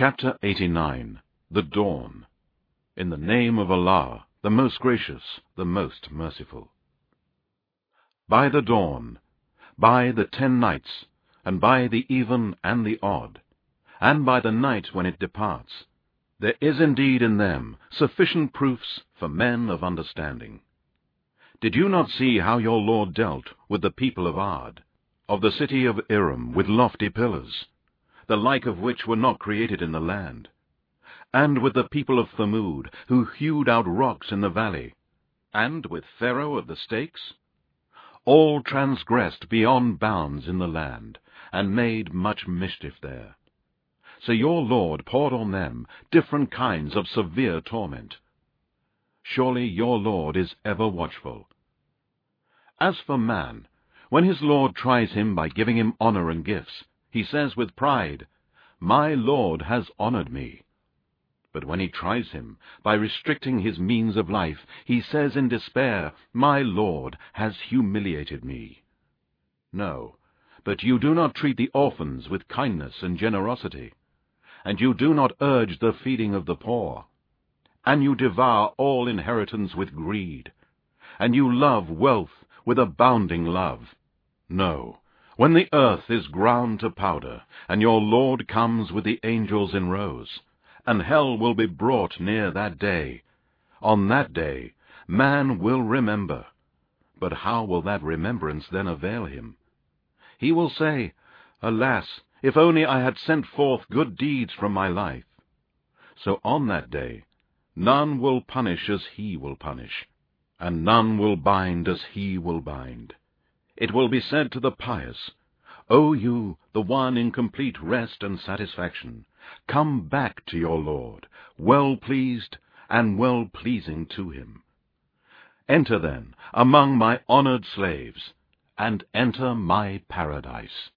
Chapter 89 The Dawn In the name of Allah, the most gracious, the most merciful. By the dawn, by the ten nights, and by the even and the odd, and by the night when it departs, there is indeed in them sufficient proofs for men of understanding. Did you not see how your Lord dealt with the people of Ad, of the city of Iram with lofty pillars, the like of which were not created in the land, and with the people of Thamud, who hewed out rocks in the valley, and with Pharaoh of the stakes? All transgressed beyond bounds in the land, and made much mischief there. So your Lord poured on them different kinds of severe torment. Surely your Lord is ever watchful. As for man, when his Lord tries him by giving him honor and gifts, he says with pride, My Lord has honored me. But when he tries him by restricting his means of life, he says in despair, My Lord has humiliated me. No, but you do not treat the orphans with kindness and generosity, and you do not urge the feeding of the poor, and you devour all inheritance with greed, and you love wealth with abounding love. No, when the earth is ground to powder, and your Lord comes with the angels in rows, and hell will be brought near that day, on that day man will remember. But how will that remembrance then avail him? He will say, Alas, if only I had sent forth good deeds from my life. So on that day none will punish as he will punish, and none will bind as he will bind. It will be said to the pious, O you, the one in complete rest and satisfaction, come back to your Lord, well pleased and well pleasing to him. Enter then among my honored slaves, and enter my paradise.